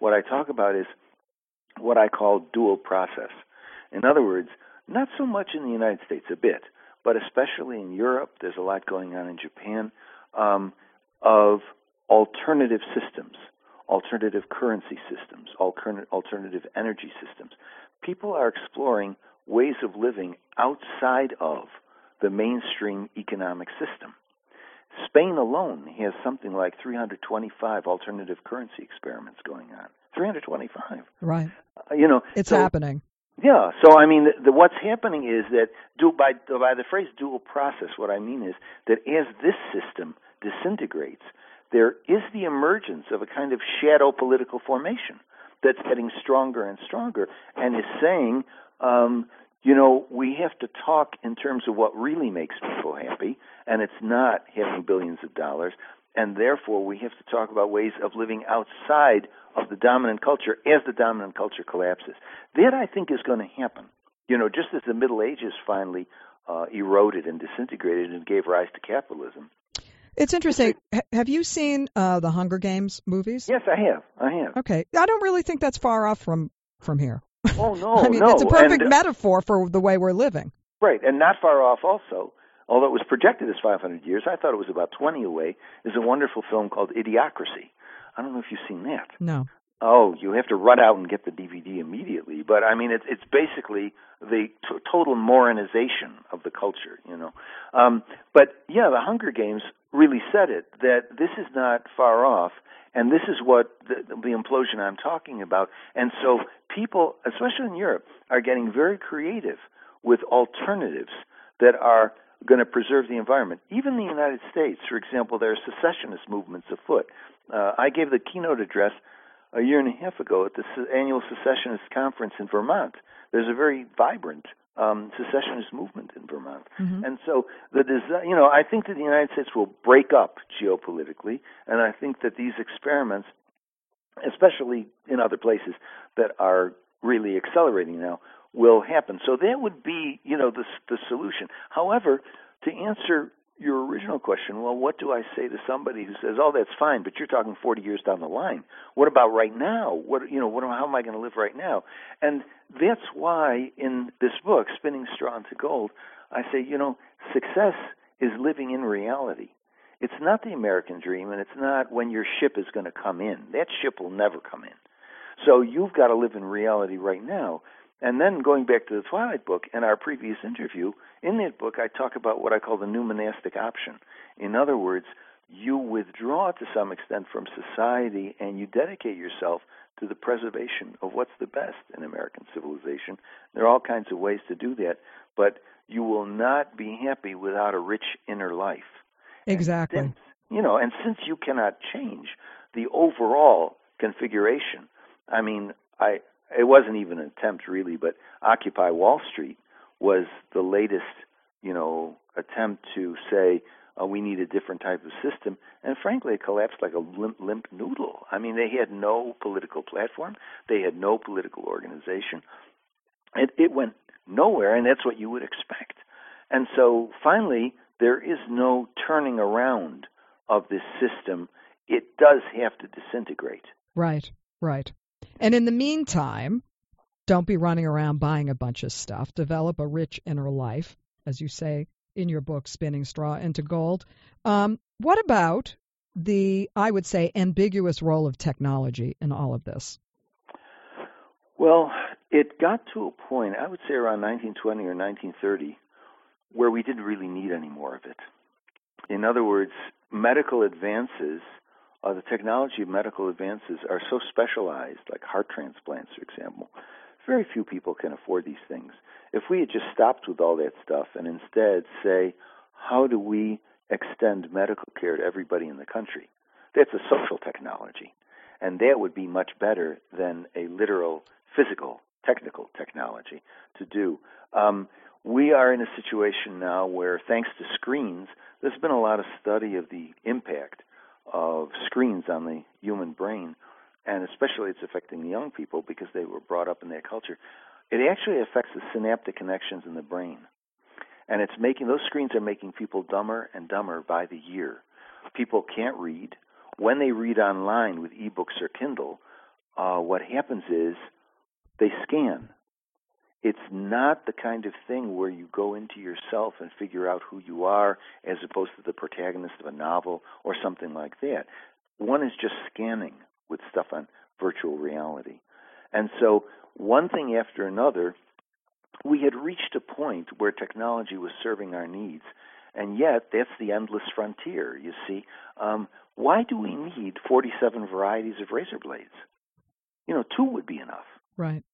what I talk about is what I call dual process. In other words, not so much in the United States, a bit, but especially in Europe, there's a lot going on in Japan, um, of alternative systems, alternative currency systems, alternative energy systems. People are exploring ways of living outside of the mainstream economic system. Spain alone has something like 325 alternative currency experiments going on. 325. Right. Uh, you know, it's so, happening. Yeah. So I mean, the, the, what's happening is that do, by by the phrase dual process, what I mean is that as this system disintegrates, there is the emergence of a kind of shadow political formation that's getting stronger and stronger, and is saying, um, you know, we have to talk in terms of what really makes people happy, and it's not having billions of dollars, and therefore we have to talk about ways of living outside of the dominant culture as the dominant culture collapses. That I think is going to happen. You know, just as the Middle Ages finally uh, eroded and disintegrated and gave rise to capitalism. It's interesting. H- have you seen uh, the Hunger Games movies? Yes, I have. I have. Okay, I don't really think that's far off from from here. Oh no, I mean, no. it's a perfect and, metaphor for the way we're living. Right, and not far off also. Although it was projected as 500 years, I thought it was about 20 away. Is a wonderful film called Idiocracy. I don't know if you've seen that. No. Oh, you have to run out and get the DVD immediately. But I mean, it's it's basically the t- total Morinization of the culture, you know. Um, but yeah, the Hunger Games really said it that this is not far off, and this is what the, the implosion I'm talking about. And so people, especially in Europe, are getting very creative with alternatives that are going to preserve the environment. Even the United States, for example, there are secessionist movements afoot. Uh, I gave the keynote address a year and a half ago at the annual secessionist conference in Vermont. There's a very vibrant um, secessionist movement in Vermont, mm-hmm. and so the design, you know, I think that the United States will break up geopolitically, and I think that these experiments, especially in other places that are really accelerating now, will happen. So that would be, you know, the the solution. However, to answer your original question, well, what do I say to somebody who says, "Oh, that's fine," but you're talking 40 years down the line. What about right now? What you know? What how am I going to live right now? And that's why in this book, Spinning Straw into Gold, I say, you know, success is living in reality. It's not the American dream, and it's not when your ship is going to come in. That ship will never come in. So you've got to live in reality right now. And then going back to the Twilight book and our previous interview, in that book I talk about what I call the new monastic option. In other words, you withdraw to some extent from society and you dedicate yourself to the preservation of what's the best in American civilization. There are all kinds of ways to do that, but you will not be happy without a rich inner life. Exactly. Since, you know, and since you cannot change the overall configuration, I mean, I it wasn't even an attempt really, but Occupy Wall Street was the latest, you know, attempt to say uh, we need a different type of system, and frankly, it collapsed like a limp, limp noodle. I mean, they had no political platform, they had no political organization. It, it went nowhere, and that's what you would expect. And so, finally, there is no turning around of this system. It does have to disintegrate. Right, right. And in the meantime, don't be running around buying a bunch of stuff. Develop a rich inner life, as you say in your book, Spinning Straw into Gold. Um, what about the, I would say, ambiguous role of technology in all of this? Well, it got to a point, I would say around 1920 or 1930, where we didn't really need any more of it. In other words, medical advances uh, the technology of medical advances are so specialized, like heart transplants, for example. Very few people can afford these things. If we had just stopped with all that stuff and instead say, how do we extend medical care to everybody in the country? That's a social technology. And that would be much better than a literal physical, technical technology to do. Um, we are in a situation now where, thanks to screens, there's been a lot of study of the impact of screens on the human brain, and especially it's affecting young people because they were brought up in that culture. It actually affects the synaptic connections in the brain, and it's making those screens are making people dumber and dumber by the year. People can't read. When they read online with ebooks or Kindle, uh, what happens is they scan. It's not the kind of thing where you go into yourself and figure out who you are as opposed to the protagonist of a novel or something like that. One is just scanning with stuff on virtual reality. And so, one thing after another, we had reached a point where technology was serving our needs. And yet, that's the endless frontier, you see. Um, why do we need 47 varieties of razor blades? You know, two would be enough. Right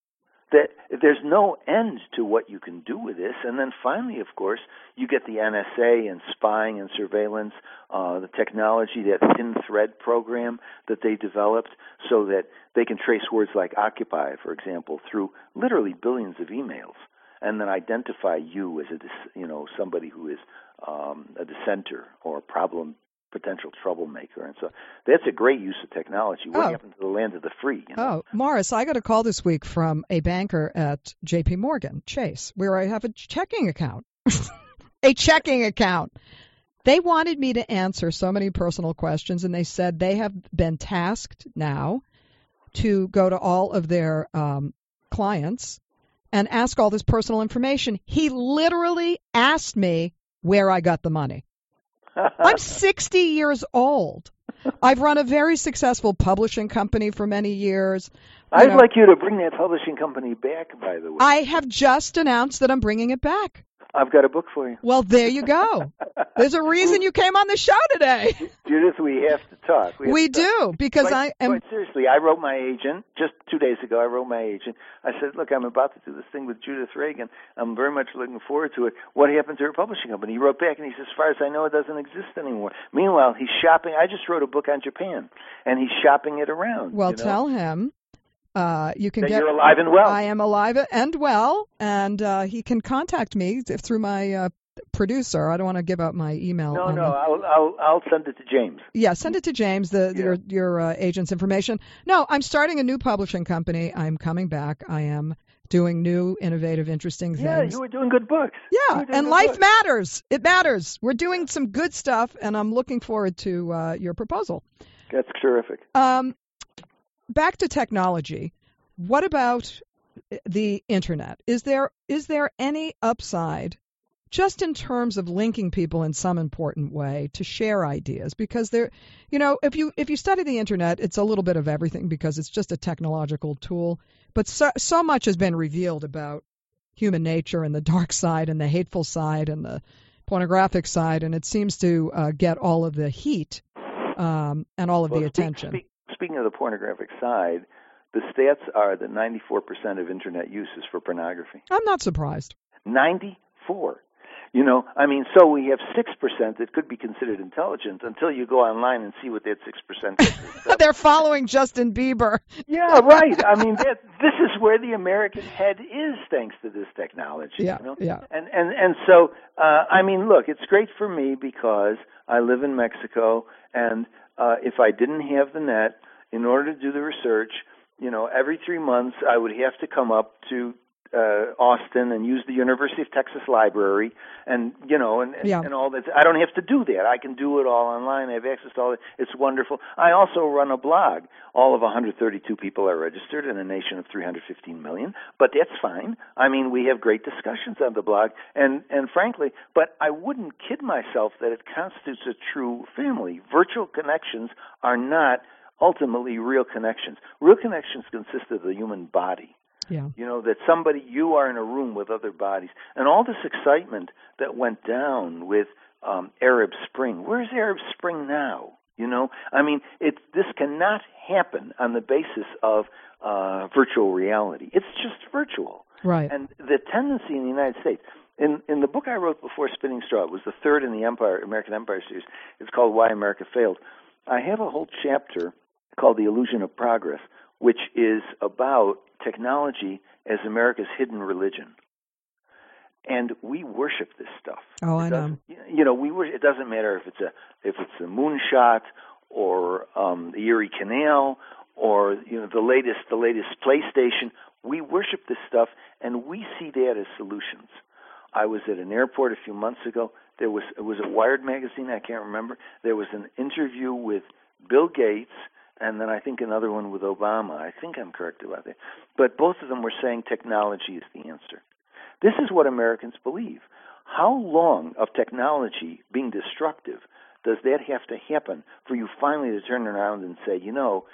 that there's no end to what you can do with this. And then finally, of course, you get the NSA and spying and surveillance, uh, the technology, that thin thread program that they developed so that they can trace words like occupy, for example, through literally billions of emails and then identify you as a you know somebody who is um, a dissenter or a problem potential troublemaker. And so that's a great use of technology. What oh. happened to the land of the free? You know? Oh, Morris, I got a call this week from a banker at J.P. Morgan Chase, where I have a checking account. a checking account. They wanted me to answer so many personal questions, and they said they have been tasked now to go to all of their um, clients and ask all this personal information. He literally asked me where I got the money. I'm 60 years old. I've run a very successful publishing company for many years. I'd know, like you to bring that publishing company back, by the way. I have just announced that I'm bringing it back. I've got a book for you. Well, there you go. There's a reason you came on the show today. Judith, we have to talk. We, we to do talk. because quite, I am. Quite seriously, I wrote my agent just two days ago. I wrote my agent. I said, "Look, I'm about to do this thing with Judith Regan. I'm very much looking forward to it. What happened to her publishing company?" He wrote back and he says, "As far as I know, it doesn't exist anymore." Meanwhile, he's shopping. I just wrote a book on Japan, and he's shopping it around. Well, you know? tell him uh, you can that get. You're alive and well. I am alive and well, and uh, he can contact me through my uh, producer. I don't want to give out my email. No, no, the... I'll, I'll I'll send it to James. Yeah, send it to James. The yeah. your your uh, agent's information. No, I'm starting a new publishing company. I'm coming back. I am doing new, innovative, interesting things. Yeah, you were doing good books. Yeah, and life books. matters. It matters. We're doing some good stuff, and I'm looking forward to uh, your proposal. That's terrific. Um, back to technology. What about the internet? Is there is there any upside just in terms of linking people in some important way to share ideas because there you know if you if you study the internet it's a little bit of everything because it's just a technological tool but so so much has been revealed about human nature and the dark side and the hateful side and the pornographic side and it seems to uh, get all of the heat um, and all of well, the speak, attention speak, speaking of the pornographic side the stats are that 94% of internet use is for pornography i'm not surprised 94 you know, I mean, so we have six percent that could be considered intelligent until you go online and see what that six percent is. They're following Justin Bieber. yeah, right. I mean, that, this is where the American head is, thanks to this technology. Yeah, you know? yeah. And and and so, uh, I mean, look, it's great for me because I live in Mexico, and uh, if I didn't have the net, in order to do the research, you know, every three months I would have to come up to uh, Austin and use the University of Texas Library and you know and yeah. and all that. I don't have to do that. I can do it all online. I have access to all it. It's wonderful. I also run a blog. All of 132 people are registered in a nation of 315 million, but that's fine. I mean, we have great discussions on the blog, and and frankly, but I wouldn't kid myself that it constitutes a true family. Virtual connections are not ultimately real connections. Real connections consist of the human body. Yeah. You know, that somebody, you are in a room with other bodies. And all this excitement that went down with um, Arab Spring. Where's Arab Spring now? You know, I mean, it, this cannot happen on the basis of uh, virtual reality. It's just virtual. Right. And the tendency in the United States, in in the book I wrote before Spinning Straw, it was the third in the Empire American Empire series. It's called Why America Failed. I have a whole chapter called The Illusion of Progress, which is about technology as America's hidden religion. And we worship this stuff. Oh, I know. You know, we it doesn't matter if it's a if it's a moonshot or um, the Erie Canal or you know the latest the latest PlayStation. We worship this stuff, and we see that as solutions. I was at an airport a few months ago. There was it was a Wired magazine. I can't remember. There was an interview with Bill Gates and then I think another one with Obama. I think I'm correct about that. But both of them were saying technology is the answer. This is what Americans believe. How long of technology being destructive does that have to happen for you finally to turn around and say, you know,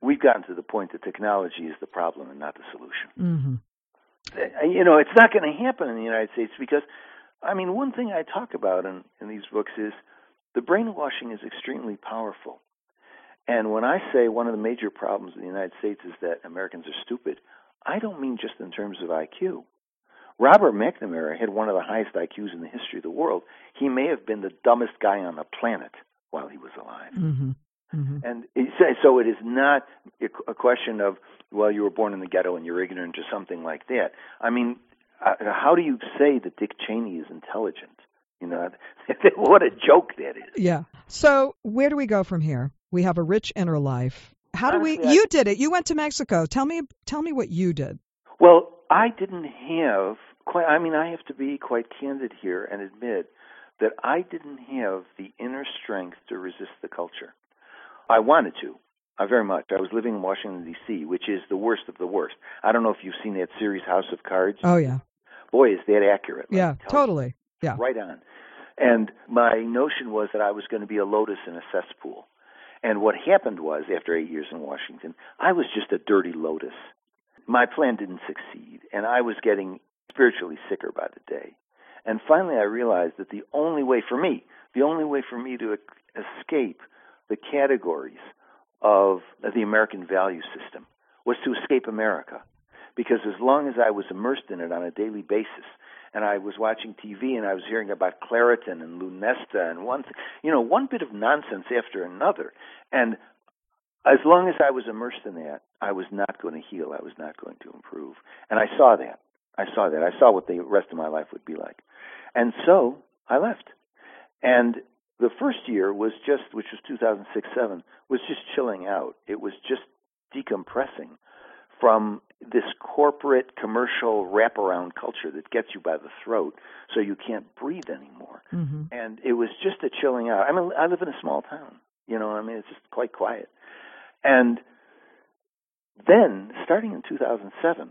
we've gotten to the point that technology is the problem and not the solution? Mm-hmm. You know, it's not going to happen in the United States because, I mean, one thing I talk about in, in these books is the brainwashing is extremely powerful. And when I say one of the major problems in the United States is that Americans are stupid, I don't mean just in terms of IQ. Robert McNamara had one of the highest IQs in the history of the world. He may have been the dumbest guy on the planet while he was alive. Mm-hmm. Mm-hmm. And so it is not a question of, well, you were born in the ghetto and you're ignorant or something like that. I mean, uh, how do you say that Dick Cheney is intelligent? You know, what a joke that is. Yeah. So where do we go from here? We have a rich inner life. How do we? You did it. You went to Mexico. Tell me. Tell me what you did. Well, I didn't have quite. I mean, I have to be quite candid here and admit that I didn't have the inner strength to resist the culture. I wanted to. I very much. I was living in Washington D.C., which is the worst of the worst. I don't know if you've seen that series House of Cards. Oh yeah. Boy, is that accurate. Yeah. tell you. Totally. Yeah. Right on. And my notion was that I was going to be a lotus in a cesspool. And what happened was, after eight years in Washington, I was just a dirty lotus. My plan didn't succeed, and I was getting spiritually sicker by the day. And finally, I realized that the only way for me, the only way for me to escape the categories of the American value system was to escape America. Because as long as I was immersed in it on a daily basis, and I was watching TV and I was hearing about Claritin and Lunesta and one, you know, one bit of nonsense after another, and as long as I was immersed in that, I was not going to heal. I was not going to improve, and I saw that. I saw that. I saw what the rest of my life would be like, and so I left. And the first year was just, which was 2006 7, was just chilling out. It was just decompressing from this corporate commercial wraparound culture that gets you by the throat so you can't breathe anymore. Mm-hmm. And it was just a chilling out. I mean, I live in a small town, you know, I mean, it's just quite quiet. And then, starting in 2007,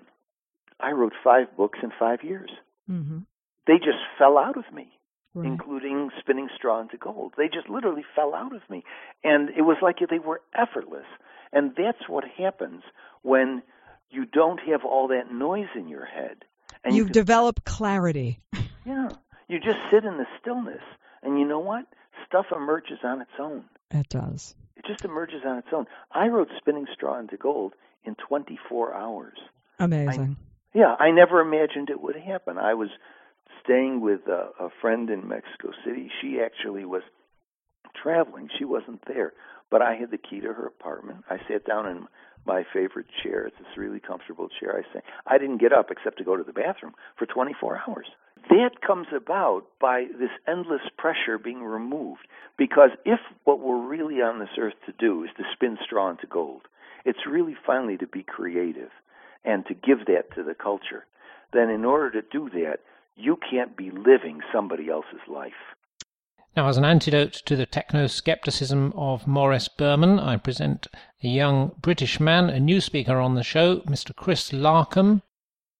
I wrote five books in five years. Mm-hmm. They just fell out of me Right. including spinning straw into gold. They just literally fell out of me. And it was like they were effortless. And that's what happens when you don't have all that noise in your head. And You've you developed clarity. yeah, you just sit in the stillness. And you know what? Stuff emerges on its own. It does. It just emerges on its own. I wrote Spinning Straw into Gold in 24 hours. Amazing. Yeah, I never imagined it would happen. I was staying with a, a friend in Mexico City. She actually was traveling. She wasn't there, but I had the key to her apartment. I sat down in my favorite chair. It's this really comfortable chair. I say I didn't get up except to go to the bathroom for 24 hours. That comes about by this endless pressure being removed. Because if what we're really on this earth to do is to spin straw into gold, it's really finally to be creative and to give that to the culture. Then, in order to do that, you can't be living somebody else's life. Now, as an antidote to the techno skepticism of Morris Berman, I present a young British man, a new speaker on the show, Mr. Chris Larcombe,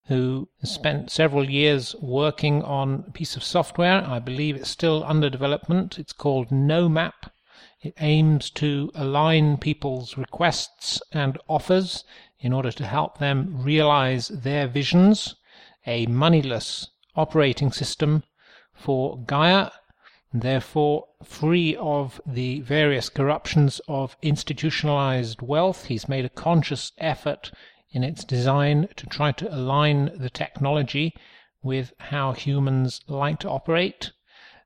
who spent several years working on a piece of software. I believe it's still under development. It's called NewMap. It aims to align people's requests and offers in order to help them realize their visions, a moneyless operating system for Gaia therefore free of the various corruptions of institutionalized wealth. He's made a conscious effort in its design to try to align the technology with how humans like to operate.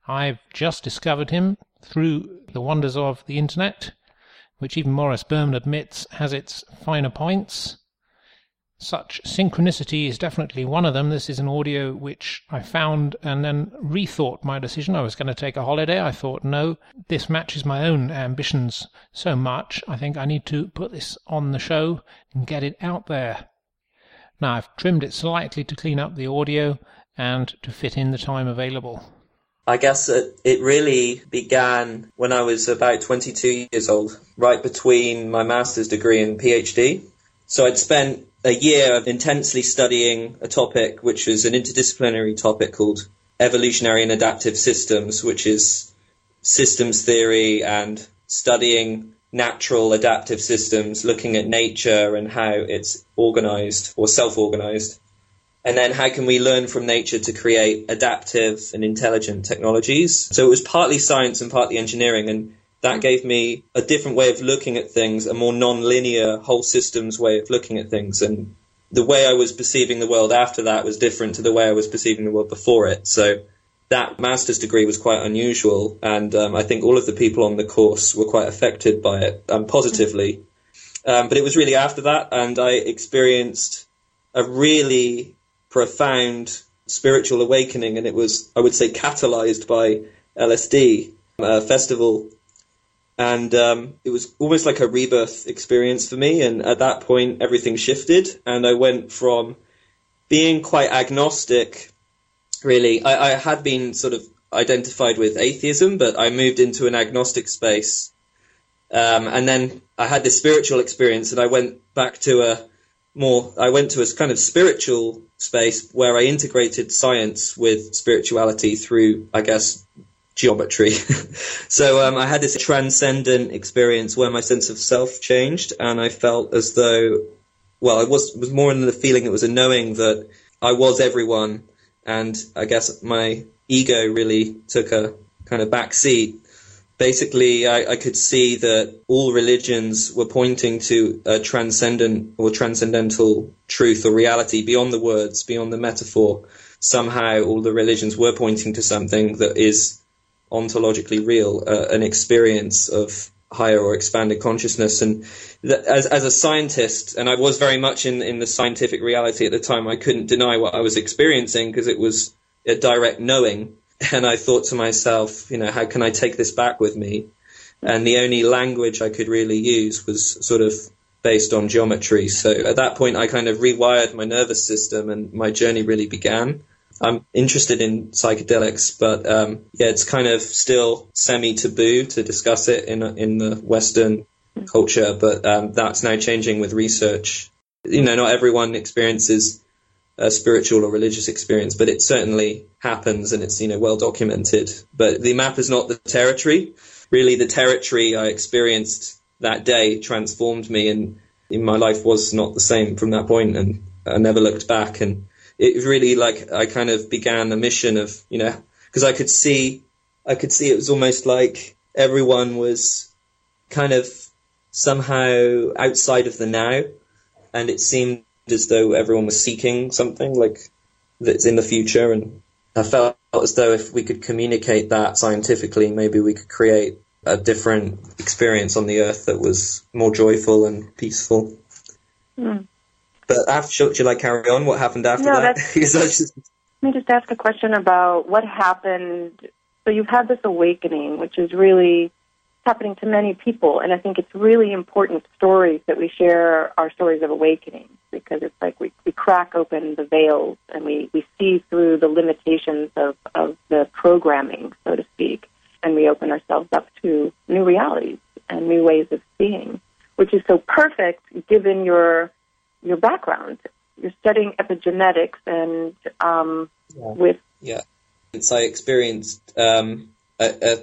I've just discovered him through the wonders of the internet, which even Morris Berman admits has its finer points. Such synchronicity is definitely one of them. This is an audio which I found and then rethought my decision. I was going to take a holiday. I thought, no, this matches my own ambitions so much. I think I need to put this on the show and get it out there. Now, I've trimmed it slightly to clean up the audio and to fit in the time available. I guess it, it really began when I was about 22 years old, right between my master's degree and PhD. So I'd spent a year of intensely studying a topic which was an interdisciplinary topic called evolutionary and adaptive systems, which is systems theory and studying natural adaptive systems, looking at nature and how it's organized or self-organized. And then how can we learn from nature to create adaptive and intelligent technologies? So it was partly science and partly engineering and that gave me a different way of looking at things, a more non-linear whole systems way of looking at things. And the way I was perceiving the world after that was different to the way I was perceiving the world before it. So that master's degree was quite unusual, and um, I think all of the people on the course were quite affected by it um, positively. Um, but it was really after that, and I experienced a really profound spiritual awakening, and it was, I would say, catalyzed by LSD, a festival. And um, it was almost like a rebirth experience for me. And at that point, everything shifted, and I went from being quite agnostic really. I, I had been sort of identified with atheism, but I moved into an agnostic space. Um, and then I had this spiritual experience, and I went back to a more. I went to a kind of spiritual space where I integrated science with spirituality through, I guess, geometry. so um, I had this transcendent experience where my sense of self changed, and I felt as though, well, it was was more in the feeling it was a knowing that I was everyone and I guess my ego really took a kind of back seat. Basically, I, I could see that all religions were pointing to a transcendent or transcendental truth or reality beyond the words, beyond the metaphor. Somehow, all the religions were pointing to something that is ontologically real, uh, an experience of higher or expanded consciousness. And th- as, as a scientist, and I was very much in, in the scientific reality at the time, I couldn't deny what I was experiencing because it was a direct knowing. And I thought to myself, you know, how can I take this back with me? And the only language I could really use was sort of based on geometry. So at that point, I kind of rewired my nervous system and my journey really began. I'm interested in psychedelics, but um, yeah, it's kind of still semi taboo to discuss it in in the Western culture. But um, that's now changing with research. You know, not everyone experiences a spiritual or religious experience, but it certainly happens, and it's you know well documented. But the map is not the territory. Really, the territory I experienced that day transformed me, and my life was not the same from that point, and I never looked back. And it really like I kind of began a mission of you know because I could see I could see it was almost like everyone was kind of somehow outside of the now, and it seemed as though everyone was seeking something like that's in the future, and I felt as though if we could communicate that scientifically, maybe we could create a different experience on the earth that was more joyful and peaceful. Mm. But after, should, should I carry on? What happened after no, that? just... Let me just ask a question about what happened. So you've had this awakening, which is really happening to many people, and I think it's really important stories that we share our stories of awakening because it's like we, we crack open the veils and we, we see through the limitations of, of the programming, so to speak, and we open ourselves up to new realities and new ways of seeing, which is so perfect given your your background. You're studying epigenetics and um, yeah. with yeah. Since I experienced um, a, a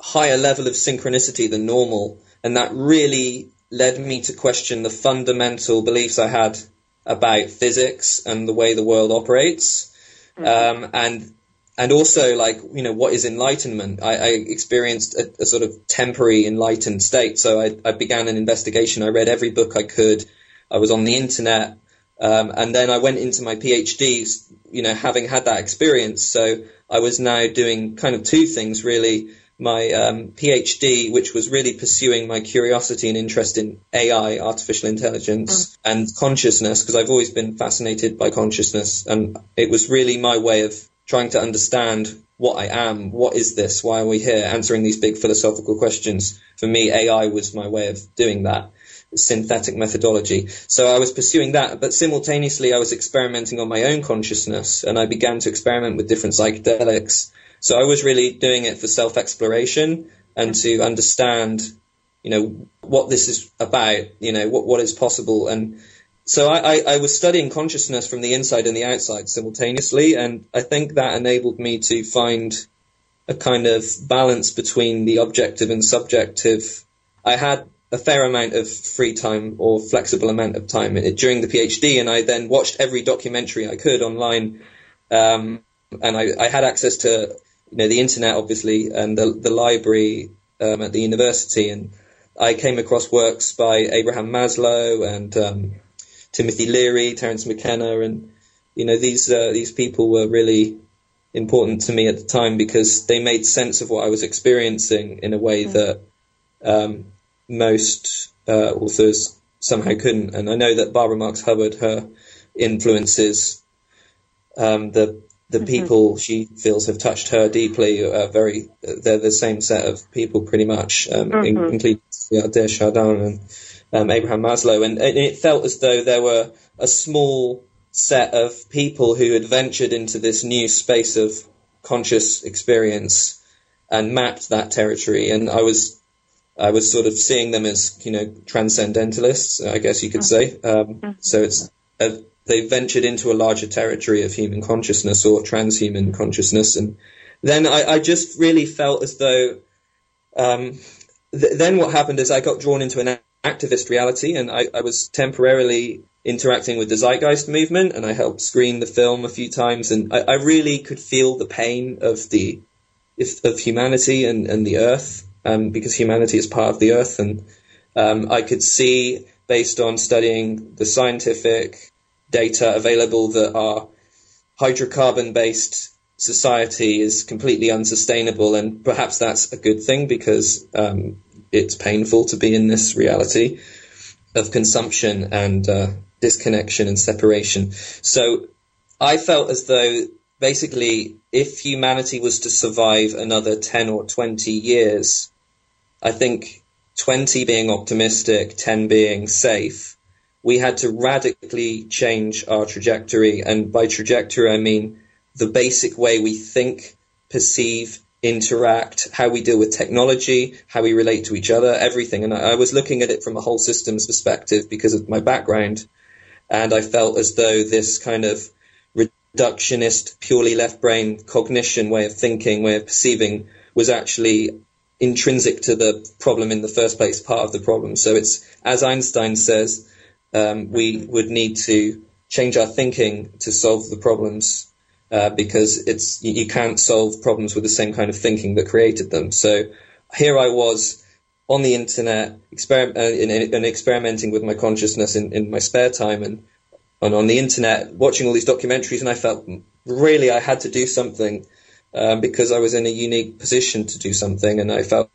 higher level of synchronicity than normal, and that really led me to question the fundamental beliefs I had about physics and the way the world operates. Mm-hmm. Um, and and also like you know what is enlightenment i, I experienced a, a, sort of temporary enlightened state so I, I, began an investigation i read every book i could I was on the internet, um, and then I went into my PhD, you know, having had that experience. So I was now doing kind of two things really. My um, PhD, which was really pursuing my curiosity and interest in AI, artificial intelligence, mm. and consciousness, because I've always been fascinated by consciousness, and it was really my way of trying to understand what I am, what is this, why are we here, answering these big philosophical questions. For me, AI was my way of doing that synthetic methodology. So I was pursuing that, but simultaneously I was experimenting on my own consciousness and I began to experiment with different psychedelics So I was really doing it for self exploration and to understand, you know, what this is about, you know, what, what is possible. And so I, I, I was studying consciousness from the inside and the outside simultaneously. And I think that enabled me to find a kind of balance between the objective and subjective. I had a fair amount of free time or flexible amount of time during the PhD, and I then watched every documentary I could online. Um, and I, I, had access to you know the internet, obviously, and the, the library um, at the university, and I came across works by Abraham Maslow and um, Timothy Leary, Terence McKenna, and you know these uh, these people were really important to me at the time because they made sense of what I was experiencing in a way mm-hmm. that um, most uh, authors somehow couldn't. And I know that Barbara Marx Hubbard, her influences, um, the the mm-hmm. people she feels have touched her deeply are very. They're the same set of people, pretty much, um, mm-hmm. including Teilhard de Chardin and um, Abraham Maslow. And, and it felt as though there were a small set of people who had ventured into this new space of conscious experience and mapped that territory. And I was, I was sort of seeing them as, you know, transcendentalists, I guess you could say. Um, mm-hmm. so it's, a, they ventured into a larger territory of human consciousness or transhuman consciousness. And then I, I just really felt as though, um, th- then what happened is I got drawn into an activist reality and I, I was temporarily interacting with the Zeitgeist movement, and I helped screen the film a few times, and I, I really could feel the pain of the of humanity and, and the Earth, um, because humanity is part of the Earth, and um, I could see based on studying the scientific data available that our hydrocarbon based society is completely unsustainable, and perhaps that's a good thing because um, it's painful to be in this reality of consumption and uh, disconnection and separation. So I felt as though basically if humanity was to survive another 10 or 20 years, I think 20 being optimistic, 10 being safe, we had to radically change our trajectory. And by trajectory, I mean the basic way we think, perceive, interact, how we deal with technology, how we relate to each other, everything. And I, I was looking at it from a whole systems perspective because of my background. And I felt as though this kind of reductionist, purely left brain cognition way of thinking, way of perceiving was actually intrinsic to the problem in the first place, part of the problem. So it's, as Einstein says, um, we would need to change our thinking to solve the problems uh, because it's you, you, can't solve problems with the same kind of thinking that created them. So here I was on the internet, exper- uh, and experimenting with my consciousness in, in my spare time and, and on the internet, watching all these documentaries, and I felt really I had to do something um, because I was in a unique position to do something, and I felt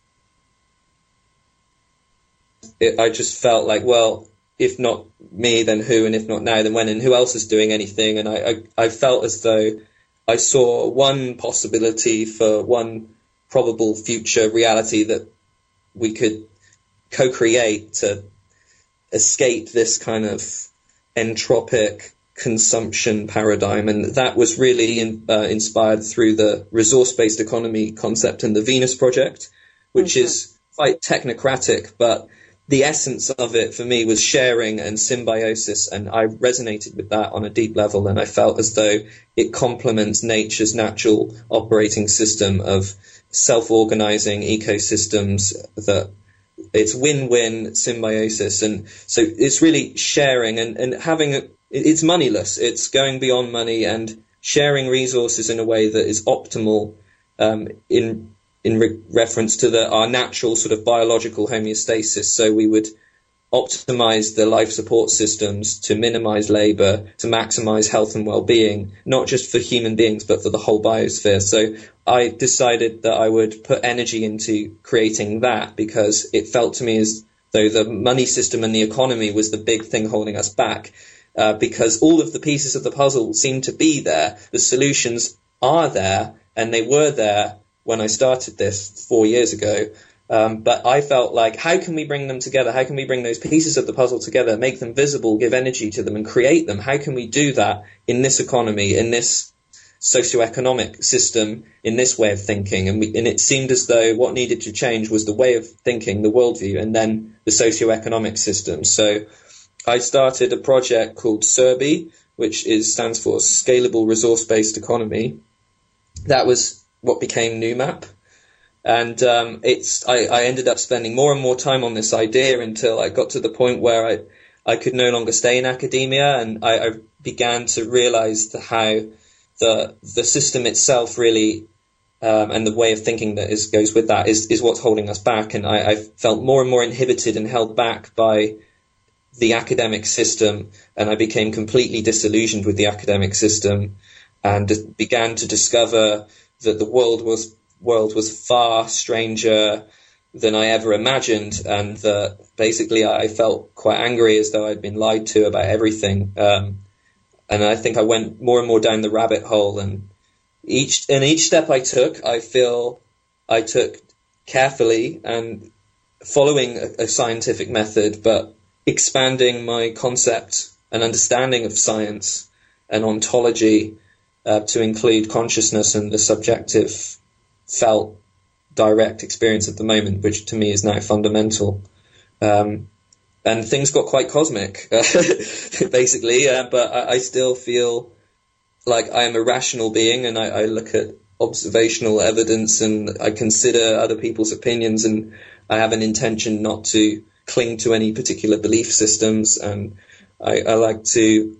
it, I just felt like, well, if not me, then who, and if not now, then when, and who else is doing anything? And I, I, I felt as though I saw one possibility for one probable future reality that we could co-create to escape this kind of entropic consumption paradigm, and that was really in, uh, inspired through the resource-based economy concept and the Venus Project, which mm-hmm. is quite technocratic, but the essence of it for me was sharing and symbiosis, and I resonated with that on a deep level, and I felt as though it complements nature's natural operating system of self-organizing ecosystems that it's win-win symbiosis and so it's really sharing and, and having a, it's moneyless it's going beyond money and sharing resources in a way that is optimal um, in in re- reference to the, our natural sort of biological homeostasis so we would optimize the life support systems to minimize labor, to maximize health and well-being, not just for human beings, but for the whole biosphere. So I decided that I would put energy into creating that because it felt to me as though the money system and the economy was the big thing holding us back. Uh, because all of the pieces of the puzzle seem to be there. The solutions are there and they were there when I started this four years ago. Um, but I felt like, how can we bring them together? How can we bring those pieces of the puzzle together, make them visible, give energy to them, and create them? How can we do that in this economy, in this socioeconomic system in this way of thinking, and, we, and it seemed as though what needed to change was the way of thinking, the worldview, and then the socioeconomic system. So I started a project called SRBE, which is stands for Scalable Resource Based Economy. That was what became NewMap. And um, it's I, I, ended up spending more and more time on this idea until I got to the point where I I could no longer stay in academia, and I, I began to realize the, how the the system itself really um, and the way of thinking that is, goes with that is is what's holding us back. And I, I felt more and more inhibited and held back by the academic system, and I became completely disillusioned with the academic system, and began to discover that the world was world was far stranger than I ever imagined, and that basically I felt quite angry as though I'd been lied to about everything. Um, and I think I went more and more down the rabbit hole, and each and each step I took, I feel I took carefully and following a, a scientific method, but expanding my concept and understanding of science and ontology uh, to include consciousness and the subjective felt direct experience at the moment, which to me is now fundamental. Um, and things got quite cosmic, basically. Uh, but I, I, still feel like I am a rational being, and I, I, look at observational evidence, and I consider other people's opinions, and I have an intention not to cling to any particular belief systems, and I, I like to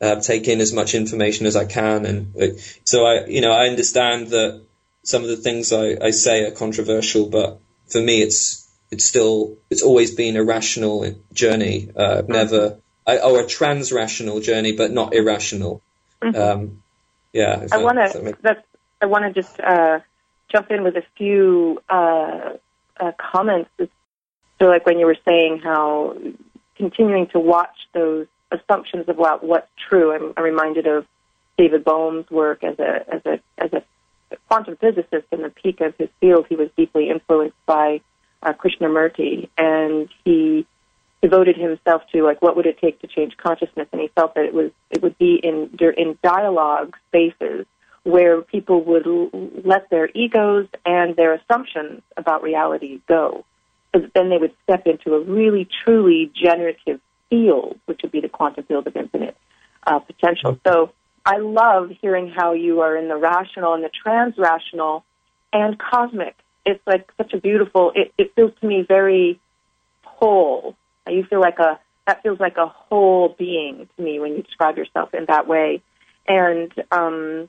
uh, take in as much information as I can, and uh, so I, you know, I understand that some of the things I, I say are controversial, but for me, it's it's still it's always been a rational journey. Uh, never I, or a trans-rational journey, but not irrational. Mm-hmm. Um, yeah, I want to that I want to just uh, jump in with a few uh, uh, comments. So, like when you were saying how continuing to watch those assumptions about what's true, I'm, I'm reminded of David Bohm's work as a as a as a quantum physicist in the peak of his field. He was deeply influenced by uh, Krishnamurti, and he devoted himself to like what would it take to change consciousness, and he felt that it was it would be in in dialogue spaces where people would l- let their egos and their assumptions about reality go, that then they would step into a really truly generative field, which would be the quantum field of infinite uh, potential. So I love hearing how you are in the rational and the trans-rational and cosmic it's like such a beautiful. It, it feels to me very whole. You feel like a that feels like a whole being to me when you describe yourself in that way. And um,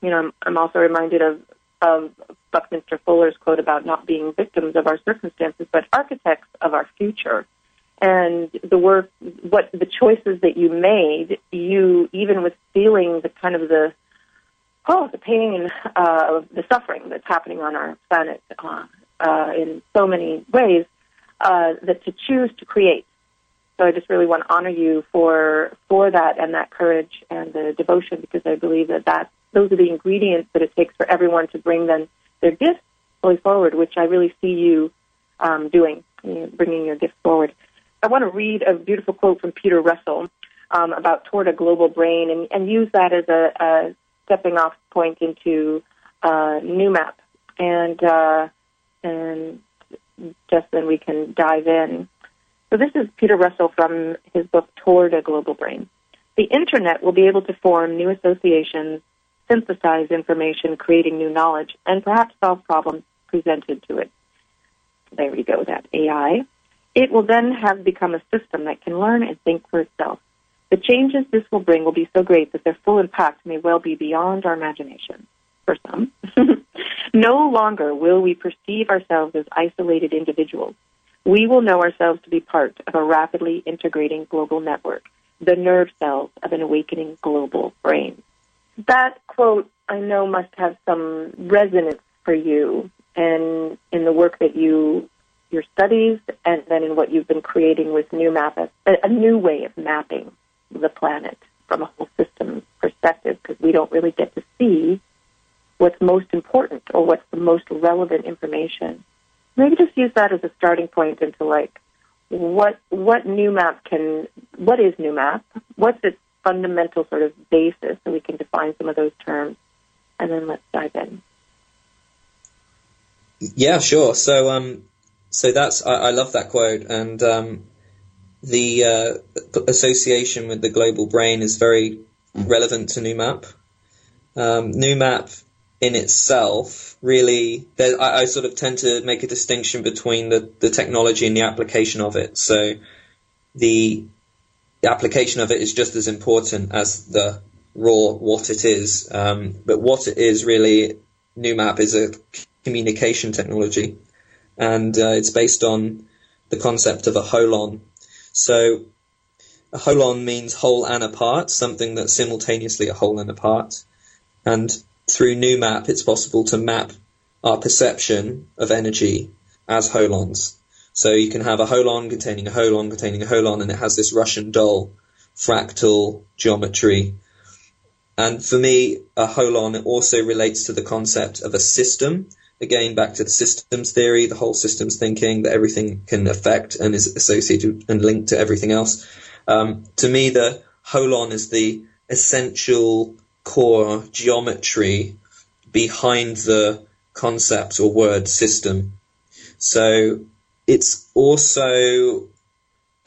you know, I'm, I'm also reminded of of Buckminster Fuller's quote about not being victims of our circumstances, but architects of our future. And the work, what the choices that you made, you even with feeling the kind of the oh, the pain, uh, the suffering that's happening on our planet uh, uh, in so many ways, uh, that to choose to create. So I just really want to honor you for for that and that courage and the devotion because I believe that that those are the ingredients that it takes for everyone to bring then their gifts fully forward, which I really see you um, doing, you know, bringing your gifts forward. I want to read a beautiful quote from Peter Russell um, about toward a global brain and, and use that as a, a stepping off point into uh, NewMap, and uh, and just then we can dive in. So this is Peter Russell from his book Toward a Global Brain. The internet will be able to form new associations, synthesize information, creating new knowledge, and perhaps solve problems presented to it. There we go, that AI. It will then have become a system that can learn and think for itself. The changes this will bring will be so great that their full impact may well be beyond our imagination for some. no longer will we perceive ourselves as isolated individuals. We will know ourselves to be part of a rapidly integrating global network, the nerve cells of an awakening global brain. That quote I know must have some resonance for you and in the work that you your studies and then in what you've been creating with new map a, a new way of mapping the planet from a whole system perspective because we don't really get to see what's most important or what's the most relevant information. Maybe just use that as a starting point into like what what new map can what is new map? What's its fundamental sort of basis so we can define some of those terms. And then let's dive in. Yeah, sure. So, um, so that's I, I love that quote, and um, the uh, association with the global brain is very relevant to NewMap. Um, NewMap in itself really, I, I, sort of tend to make a distinction between the, the technology and the application of it. So the, the application of it is just as important as the raw what it is. Um, but what it is really, NewMap is a communication technology, and uh, it's based on the concept of a holon. So a holon means whole and a part, something that's simultaneously a whole and a part. And through NewMap, it's possible to map our perception of energy as holons. So you can have a holon containing a holon containing a holon, and it has this Russian doll fractal geometry. And for me, a holon also relates to the concept of a system. Again, back to the systems theory, the whole systems thinking that everything can affect and is associated and linked to everything else. Um, to me, the holon is the essential core geometry behind the concept or word system. So it's also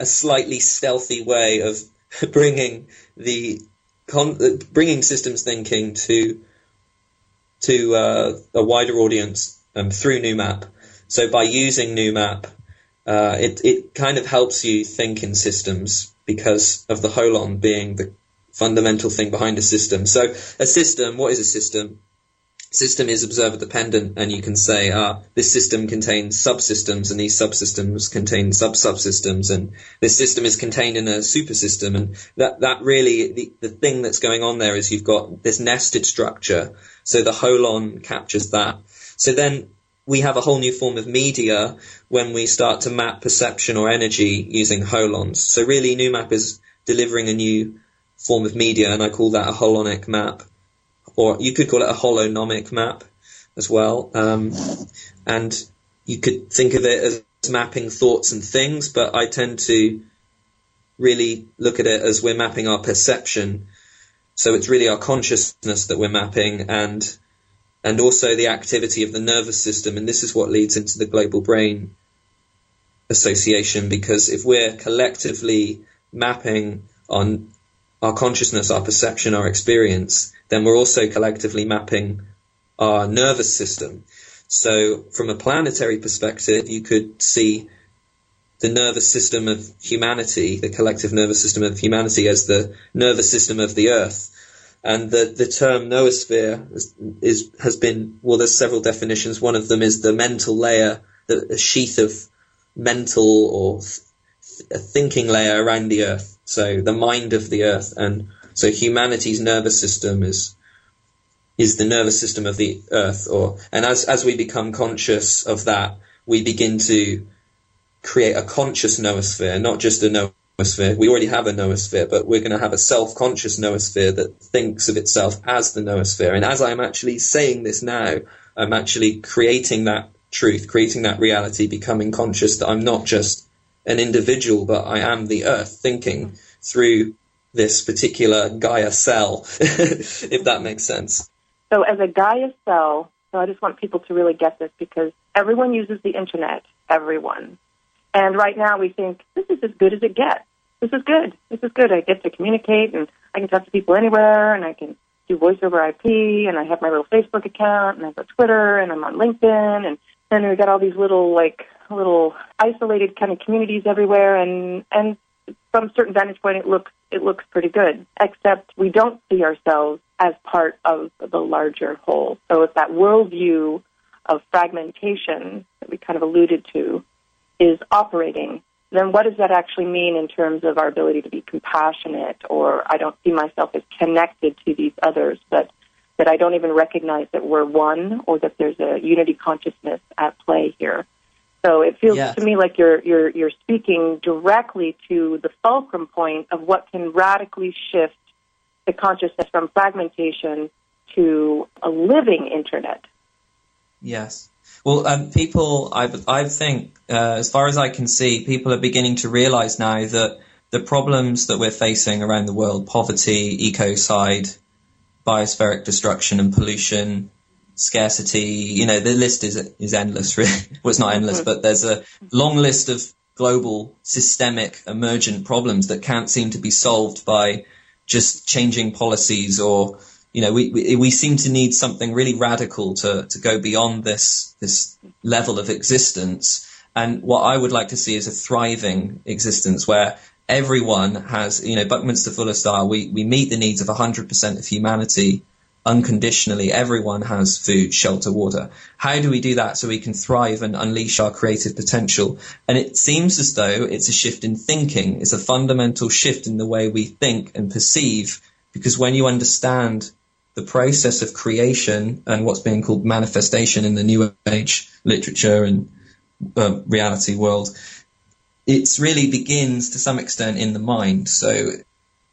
a slightly stealthy way of bringing the con- bringing systems thinking to to uh, a wider audience um, through NewMap. So by using NewMap, uh, it it kind of helps you think in systems because of the holon being the fundamental thing behind a system. So a system, what is a system? System is observer dependent, and you can say, ah, this system contains subsystems, and these subsystems contain sub-subsystems, and this system is contained in a supersystem, and that that really the the thing that's going on there is you've got this nested structure. So the holon captures that. So then we have a whole new form of media when we start to map perception or energy using holons. So really, NewMap is delivering a new form of media, and I call that a holonic map, or you could call it a holonomic map as well. Um, and you could think of it as mapping thoughts and things, but I tend to really look at it as we're mapping our perception. So it's really our consciousness that we're mapping and and also the activity of the nervous system. And this is what leads into the global brain association because if we're collectively mapping on our consciousness, our perception, our experience, then we're also collectively mapping our nervous system. So from a planetary perspective, you could see the nervous system of humanity, the collective nervous system of humanity as the nervous system of the earth. And the, the term noosphere is, is, has been, well, there's several definitions. One of them is the mental layer, the, a sheath of mental or a thinking layer around the earth. So the mind of the earth, and so humanity's nervous system is is the nervous system of the earth. Or and as as we become conscious of that, we begin to create a conscious noosphere, not just a noosphere. We already have a noosphere, but we're going to have a self-conscious noosphere that thinks of itself as the noosphere. And as I'm actually saying this now, I'm actually creating that truth, creating that reality, becoming conscious that I'm not just an individual, but I am the earth thinking through this particular Gaia cell, if that makes sense. So as a Gaia cell, so I just want people to really get this because everyone uses the internet, everyone. And right now we think, this is as good as it gets. This is good. This is good. I get to communicate and I can talk to people anywhere and I can do voice over IP and I have my little Facebook account and I've got Twitter and I'm on LinkedIn and then we got all these little like little isolated kind of communities everywhere, and and from a certain vantage point, it looks it looks pretty good. Except we don't see ourselves as part of the larger whole. So if that worldview of fragmentation that we kind of alluded to is operating, then what does that actually mean in terms of our ability to be compassionate? Or I don't see myself as connected to these others, but that I don't even recognize that we're one or that there's a unity consciousness at play here. So it feels yes. to me like you're you're you're speaking directly to the fulcrum point of what can radically shift the consciousness from fragmentation to a living internet. Yes. Well, um, people, I, I think, uh, as far as I can see, people are beginning to realize now that the problems that we're facing around the world, poverty, ecocide, biospheric destruction and pollution, scarcity, you know, the list is, is endless, really. well, it's not endless, mm-hmm. but there's a long list of global systemic emergent problems that can't seem to be solved by just changing policies or you know, we, we, we seem to need something really radical to, to go beyond this, this level of existence. And what I would like to see is a thriving existence where everyone has, you know, Buckminster Fuller style, we, we meet the needs of 100% of humanity unconditionally. Everyone has food, shelter, water. How do we do that so we can thrive and unleash our creative potential? And it seems as though it's a shift in thinking. It's a fundamental shift in the way we think and perceive because when you understand the process of creation and what's being called manifestation in the new age literature and uh, reality world, it really begins to some extent in the mind. So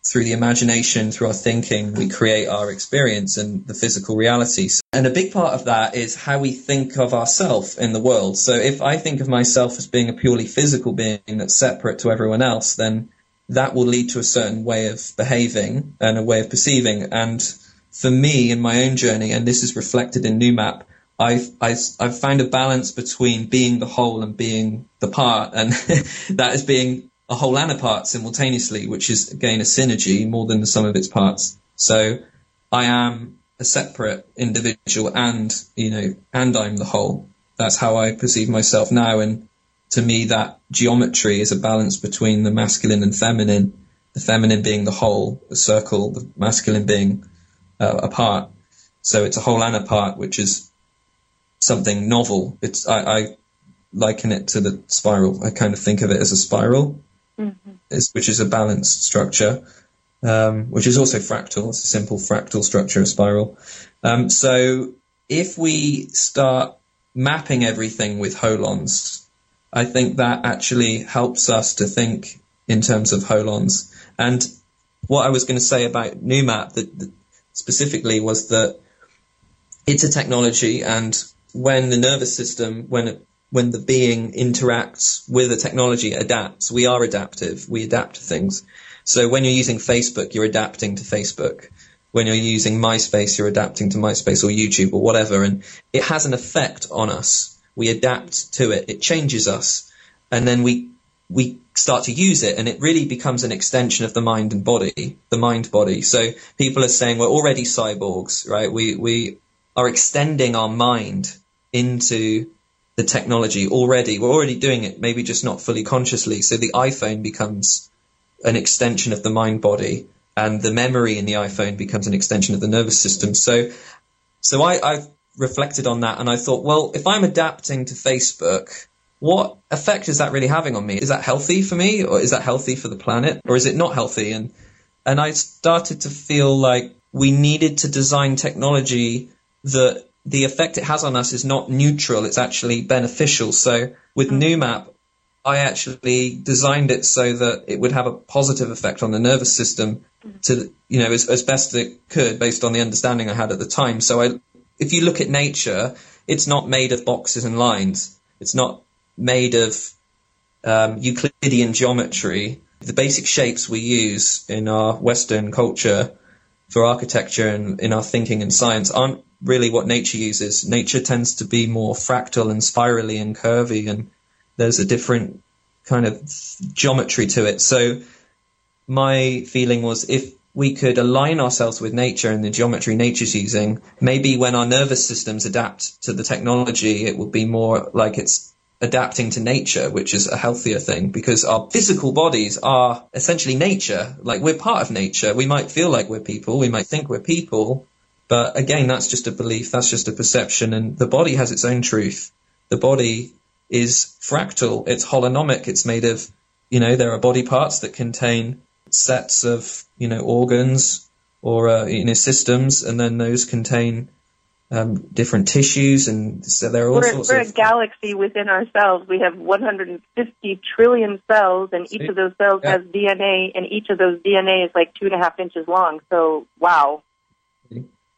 through the imagination, through our thinking, we create our experience and the physical realities. And a big part of that is how we think of ourselves in the world. So if I think of myself as being a purely physical being that's separate to everyone else, then that will lead to a certain way of behaving and a way of perceiving. And for me in my own journey, and this is reflected in NewMap, I've, I've, I've found a balance between being the whole and being the part, and that is being a whole and a part simultaneously, which is again a synergy more than the sum of its parts. So I am a separate individual and, you know, and I'm the whole. That's how I perceive myself now. And to me, that geometry is a balance between the masculine and feminine, the feminine being the whole, the circle, the masculine being uh, part. So it's a whole and a part, which is something novel. It's I, I, liken it to the spiral. I kind of think of it as a spiral, mm-hmm. which is a balanced structure, um, which is also fractal. It's a simple fractal structure, a spiral. Um, so if we start mapping everything with holons, I think that actually helps us to think in terms of holons. And what I was going to say about NewMap, that specifically was that it's a technology and when the nervous system, when it, when the being interacts with a technology, adapts, we are adaptive. We adapt to things. So when you're using Facebook, you're adapting to Facebook. When you're using MySpace, you're adapting to MySpace or YouTube or whatever. And it has an effect on us. We adapt to it. It changes us. And then we we start to use it and it really becomes an extension of the mind and body, the mind body. So people are saying we're already cyborgs, right? We, we are extending our mind into the technology already. We're already doing it, maybe just not fully consciously. So the iPhone becomes an extension of the mind body and the memory in the iPhone becomes an extension of the nervous system. So, so I, I've reflected on that and I thought, well, if I'm adapting to Facebook, what effect is that really having on me? Is that healthy for me or is that healthy for the planet or is it not healthy? And, and I started to feel like we needed to design technology that the effect it has on us is not neutral, it's actually beneficial. So with mm. NewMap, I actually designed it so that it would have a positive effect on the nervous system to, you know, as, as best it could based on the understanding I had at the time. So I, if you look at nature, it's not made of boxes and lines. It's not made of um, Euclidean geometry. The basic shapes we use in our Western culture for architecture and in our thinking and science aren't really what nature uses. Nature tends to be more fractal and spirally and curvy, and there's a different kind of geometry to it. So my feeling was if we could align ourselves with nature and the geometry nature's using, maybe when our nervous systems adapt to the technology, it will be more like it's adapting to nature, which is a healthier thing because our physical bodies are essentially nature. Like we're part of nature. We might feel like we're people. We might think we're people. But again, that's just a belief. That's just a perception. And the body has its own truth. The body is fractal. It's holonomic. It's made of, you know, there are body parts that contain sets of, you know, organs or, uh, you know, systems. And then those contain um, different tissues, and so there are all we're, sorts we're of. We're a galaxy within ourselves. We have 150 trillion cells, and each of those cells yeah. has DNA, and each of those DNA is like two and a half inches long. So, wow.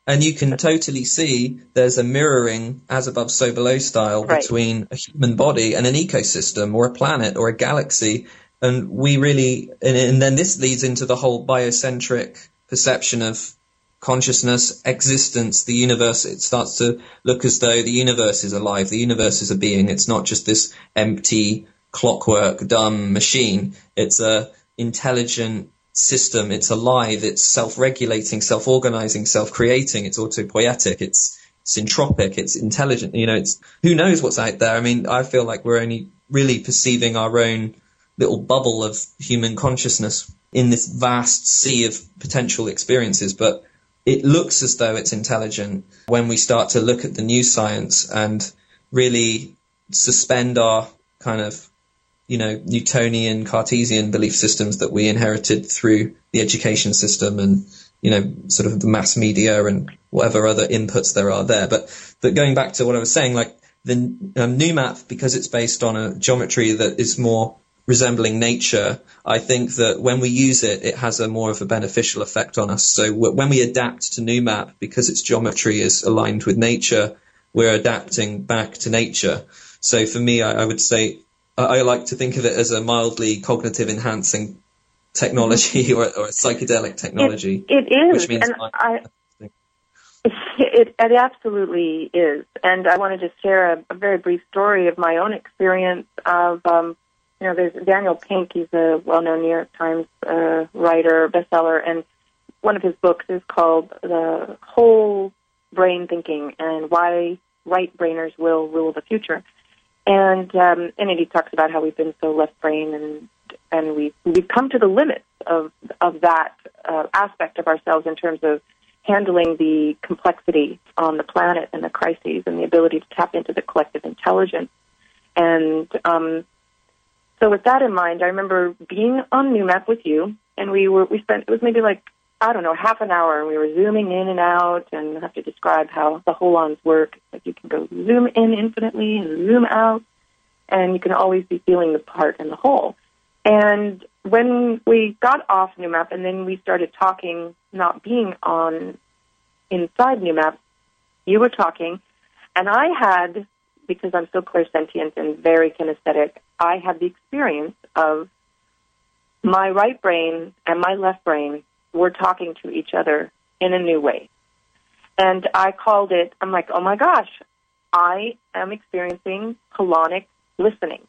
And you can totally see there's a mirroring, as above, so below style, right. between a human body and an ecosystem, or a planet, or a galaxy. and we really, and, and then this leads into the whole biocentric perception of consciousness, existence, the universe. It starts to look as though the universe is alive. The universe is a being. It's not just this empty clockwork, dumb machine. It's a intelligent system. It's alive. It's self-regulating, self-organizing, self-creating. It's autopoietic. It's syntropic. It's intelligent. You know, it's who knows what's out there. I mean, I feel like we're only really perceiving our own little bubble of human consciousness in this vast sea of potential experiences, but it looks as though it's intelligent when we start to look at the new science and really suspend our kind of you know, Newtonian, Cartesian belief systems that we inherited through the education system and, you know, sort of the mass media and whatever other inputs there are there. But, but going back to what I was saying, like the um, map because it's based on a geometry that is more resembling nature, I think that when we use it, it has a more of a beneficial effect on us. So when we adapt to NewMap, because its geometry is aligned with nature, we're adapting back to nature. So for me, I, I would say I like to think of it as a mildly cognitive enhancing technology or, or a psychedelic technology. it, it is, which means and I, it, it absolutely is. And I wanted to share a, a very brief story of my own experience of, um, you know, there's Daniel Pink. He's a well-known New York Times uh, writer, bestseller, and one of his books is called "The Whole Brain Thinking and Why Right Brainers Will Rule the Future." And um, and he talks about how we've been so left brain and and we've we've come to the limits of of that uh, aspect of ourselves in terms of handling the complexity on the planet and the crises and the ability to tap into the collective intelligence. And um, so, with that in mind, I remember being on NewMap with you, and we were we spent it was maybe like I don't know half an hour, and we were zooming in and out, and I have to describe how the holons work. Like you can go zoom in infinitely and zoom out, and you can always be feeling the part and the whole. And when we got off NewMap and then we started talking, not being on inside NewMap, you were talking, and I had, because I'm so clairsentient and very kinesthetic, I had the experience of my right brain and my left brain were talking to each other in a new way. And I called it, I'm like, oh my gosh, I am experiencing holonic listening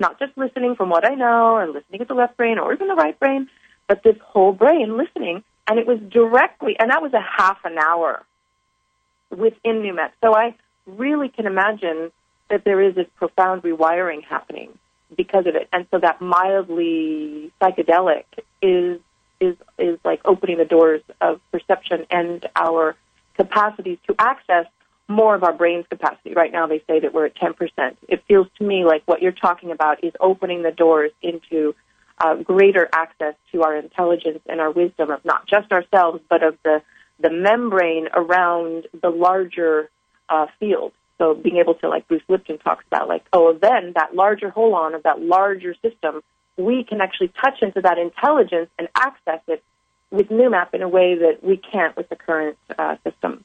not just listening from what I know and listening at the left brain or even the right brain, but this whole brain listening. And it was directly, and that was a half an hour within NewMap. So I really can imagine that there is this profound rewiring happening because of it. And so that mildly psychedelic is is is like opening the doors of perception and our capacities to access more of our brain's capacity. Right now, they say that we're at 10%. It feels to me like what you're talking about is opening the doors into uh, greater access to our intelligence and our wisdom of not just ourselves, but of the, the membrane around the larger uh, field. So being able to, like Bruce Lipton talks about, like, oh, then that larger holon of that larger system, we can actually touch into that intelligence and access it with NewMap in a way that we can't with the current uh, system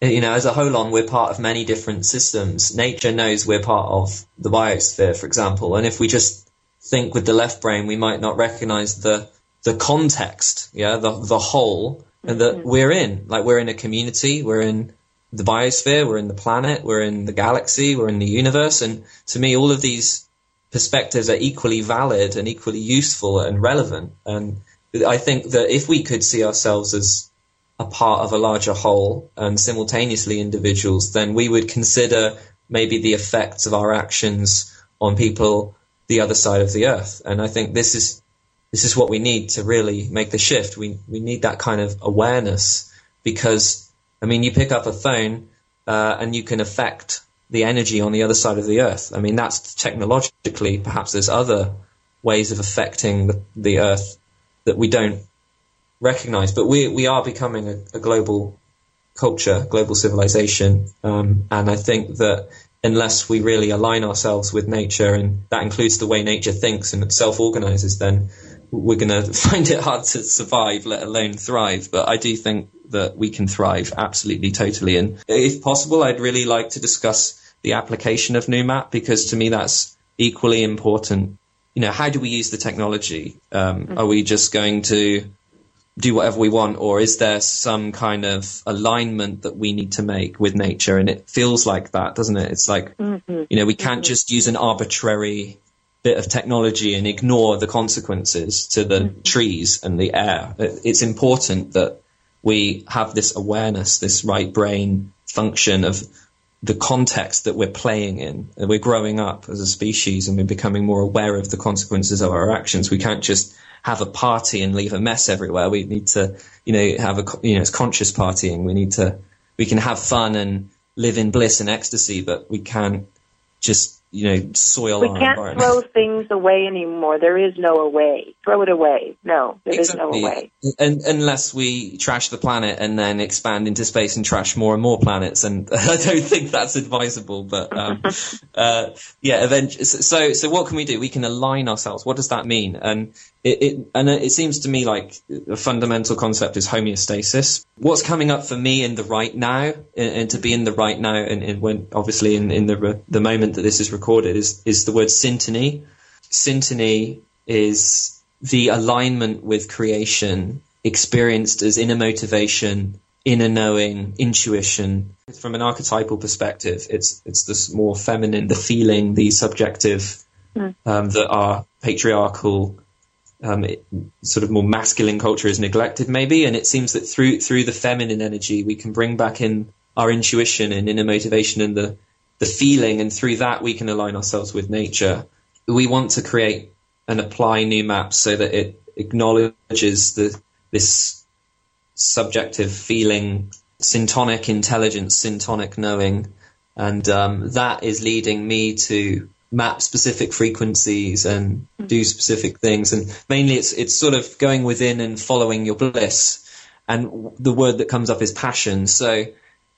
you know, as a holon, we're part of many different systems. Nature knows we're part of the biosphere, for example. And if we just think with the left brain, we might not recognize the, the context, yeah, the, the whole and that mm-hmm. we're in. Like we're in a community, we're in the biosphere, we're in the planet, we're in the galaxy, we're in the universe. And to me, all of these perspectives are equally valid and equally useful and relevant. And I think that if we could see ourselves as a part of a larger whole and simultaneously individuals, then we would consider maybe the effects of our actions on people the other side of the earth. And I think this is this is what we need to really make the shift. We we need that kind of awareness because I mean you pick up a phone uh, and you can affect the energy on the other side of the earth. I mean that's technologically perhaps there's other ways of affecting the, the earth that we don't recognize. But we we are becoming a, a global culture, global civilization, um, and I think that unless we really align ourselves with nature, and that includes the way nature thinks and self-organizes, then we're going to find it hard to survive, let alone thrive. But I do think that we can thrive absolutely, totally. And if possible, I'd really like to discuss the application of NewMap because to me that's equally important you know, how do we use the technology? Um, mm-hmm. Are we just going to do whatever we want, or is there some kind of alignment that we need to make with nature? And it feels like that, doesn't it? It's like, mm-hmm. you know, we can't mm-hmm. just use an arbitrary bit of technology and ignore the consequences to the mm-hmm. trees and the air. It's important that we have this awareness, this right brain function of the context that we're playing in. We're growing up as a species and we're becoming more aware of the consequences of our actions. We can't just have a party and leave a mess everywhere. We need to, you know, have a, you know, it's conscious partying. We need to, we can have fun and live in bliss and ecstasy, but we can't just you know, soil we can't throw things away anymore. There is no away. Throw it away. No, there exactly. is no away. And, unless we trash the planet and then expand into space and trash more and more planets, and I don't think that's advisable. But um, uh, yeah, eventually. So, so what can we do? We can align ourselves. What does that mean? And it, it, and it seems to me like a fundamental concept is homeostasis. What's coming up for me in the right now, and, and to be in the right now, and, and when obviously in, in the the moment that this is recorded, is is the word syntony. Syntony is the alignment with creation experienced as inner motivation, inner knowing, intuition. From an archetypal perspective, it's it's this more feminine, the feeling, the subjective, mm. um, that are patriarchal um, it, sort of more masculine culture is neglected maybe and it seems that through through the feminine energy we can bring back in our intuition and inner motivation and the the feeling and through that we can align ourselves with nature. We want to create and apply new maps so that it acknowledges the this subjective feeling syntonic intelligence syntonic knowing and um, that is leading me to map specific frequencies and hmm. do specific things. And mainly it's, it's sort of going within and following your bliss. And the word that comes up is passion. So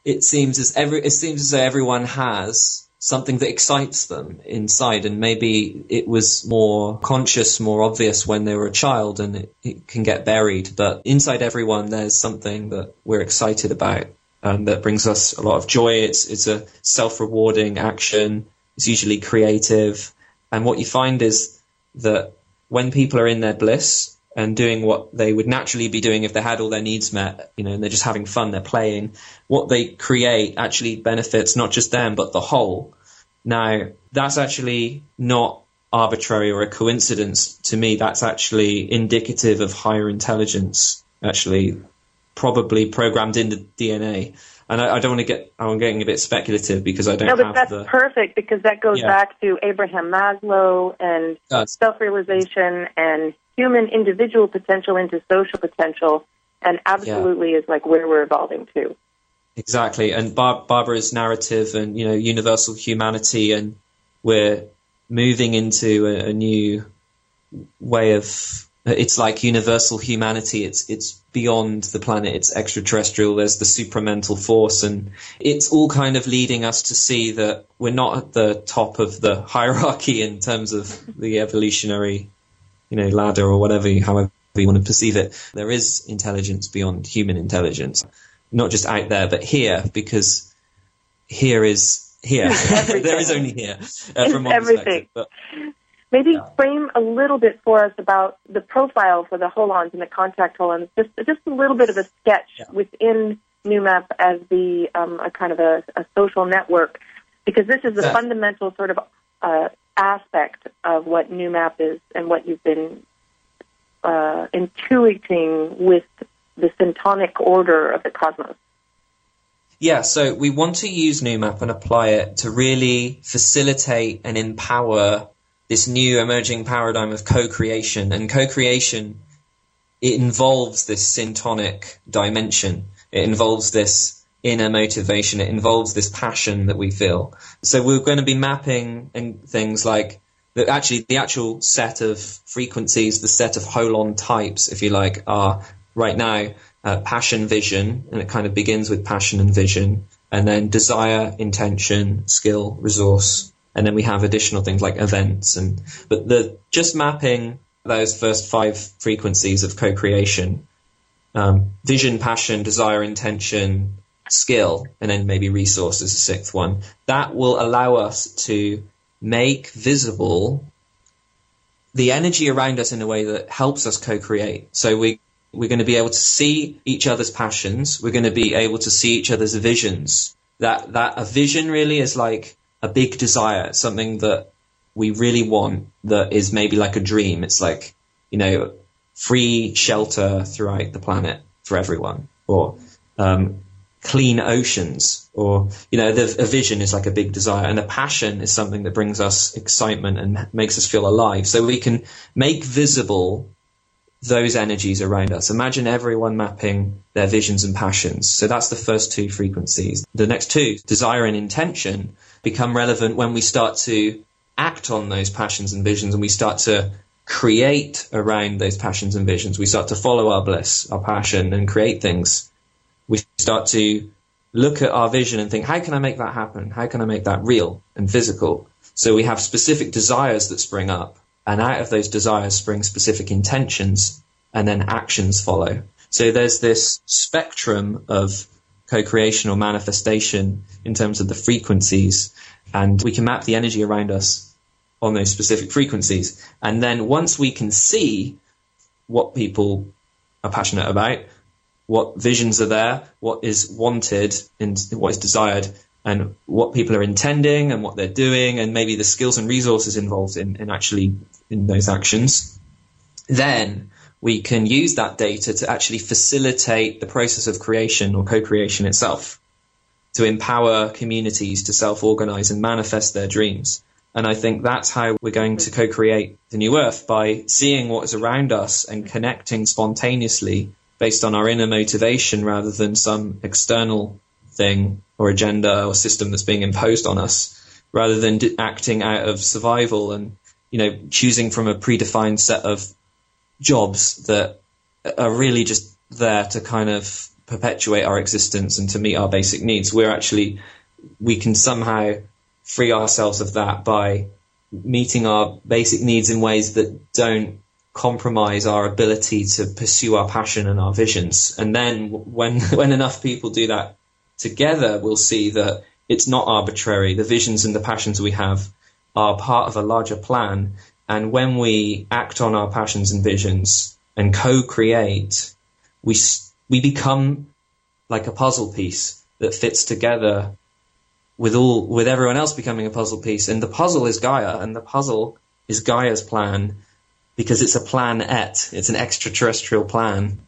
it seems as every, it seems as though everyone has something that excites them inside. And maybe it was more conscious, more obvious when they were a child and it, it can get buried. But inside everyone, there's something that we're excited about. and that brings us a lot of joy. It's, it's a self-rewarding action it's usually creative. And what you find is that when people are in their bliss and doing what they would naturally be doing if they had all their needs met, you know, and they're just having fun, they're playing, what they create actually benefits not just them, but the whole. Now, that's actually not arbitrary or a coincidence to me. That's actually indicative of higher intelligence, actually probably programmed in the DNA. And I, I don't want to get, I'm getting a bit speculative because I don't no, but that's the, perfect because that goes yeah. back to Abraham Maslow and self-realization and human individual potential into social potential and absolutely yeah. is like where we're evolving to. Exactly. And Bar- Barbara's narrative and, you know, universal humanity and we're moving into a, a new way of it's like universal humanity. It's it's beyond the planet. It's extraterrestrial. There's the supramental force, and it's all kind of leading us to see that we're not at the top of the hierarchy in terms of the evolutionary, you know, ladder or whatever, however you want to perceive it. There is intelligence beyond human intelligence, not just out there, but here, because here is here. there is only here uh, from my everything. perspective. But Maybe frame a little bit for us about the profile for the holons and the contact holons, just just a little bit of a sketch yeah. within NewMap as the um, a kind of a, a, social network, because this is the yeah. fundamental sort of uh, aspect of what NewMap is and what you've been uh, intuiting with the syntonic order of the cosmos. Yeah, so we want to use NewMap and apply it to really facilitate and empower this new emerging paradigm of co-creation. And co-creation it involves this syntonic dimension. It involves this inner motivation. It involves this passion that we feel. So we're going to be mapping and things like actually the actual set of frequencies the set of holon types if you like are right now uh, passion vision and it kind of begins with passion and vision and then desire intention skill resource and then we have additional things like events and but the just mapping those first five frequencies of co-creation um, vision passion desire intention skill and then maybe resource as a sixth one that will allow us to make visible the energy around us in a way that helps us co-create. So we we're going to be able to see each other's passions. We're going to be able to see each other's visions. That that a vision really is like a big desire, something that we really want that is maybe like a dream. It's like, you know, free shelter throughout the planet for everyone or um, clean oceans or, you know, the, a vision is like a big desire and a passion is something that brings us excitement and makes us feel alive. So we can make visible those energies around us. Imagine everyone mapping their visions and passions. So that's the first two frequencies. The next two, desire and intention, become relevant when we start to act on those passions and visions and we start to create around those passions and visions. We start to follow our bliss, our passion and create things. We start to look at our vision and think, how can I make that happen? How can I make that real and physical? So we have specific desires that spring up and out of those desires spring specific intentions and then actions follow. So there's this spectrum of co-creation or manifestation in terms of the frequencies and we can map the energy around us on those specific frequencies. And then once we can see what people are passionate about, what visions are there, what is wanted and what is desired, and what people are intending and what they're doing, and maybe the skills and resources involved in, in actually in those actions, then we can use that data to actually facilitate the process of creation or co-creation itself, to empower communities to self-organize and manifest their dreams. And I think that's how we're going to co-create the new earth by seeing what is around us and connecting spontaneously based on our inner motivation rather than some external thing or agenda or system that's being imposed on us rather than d- acting out of survival and, you know, choosing from a predefined set of jobs that are really just there to kind of perpetuate our existence and to meet our basic needs. We're actually, we can somehow free ourselves of that by meeting our basic needs in ways that don't compromise our ability to pursue our passion and our visions. And then when, when enough people do that together, we'll see that it's not arbitrary. The visions and the passions we have are part of a larger plan. And when we act on our passions and visions and co-create, we, we become like a puzzle piece that fits together with all with everyone else becoming a puzzle piece. And the puzzle is Gaia, and the puzzle is Gaia's plan because it's a planet. It's an extraterrestrial plan.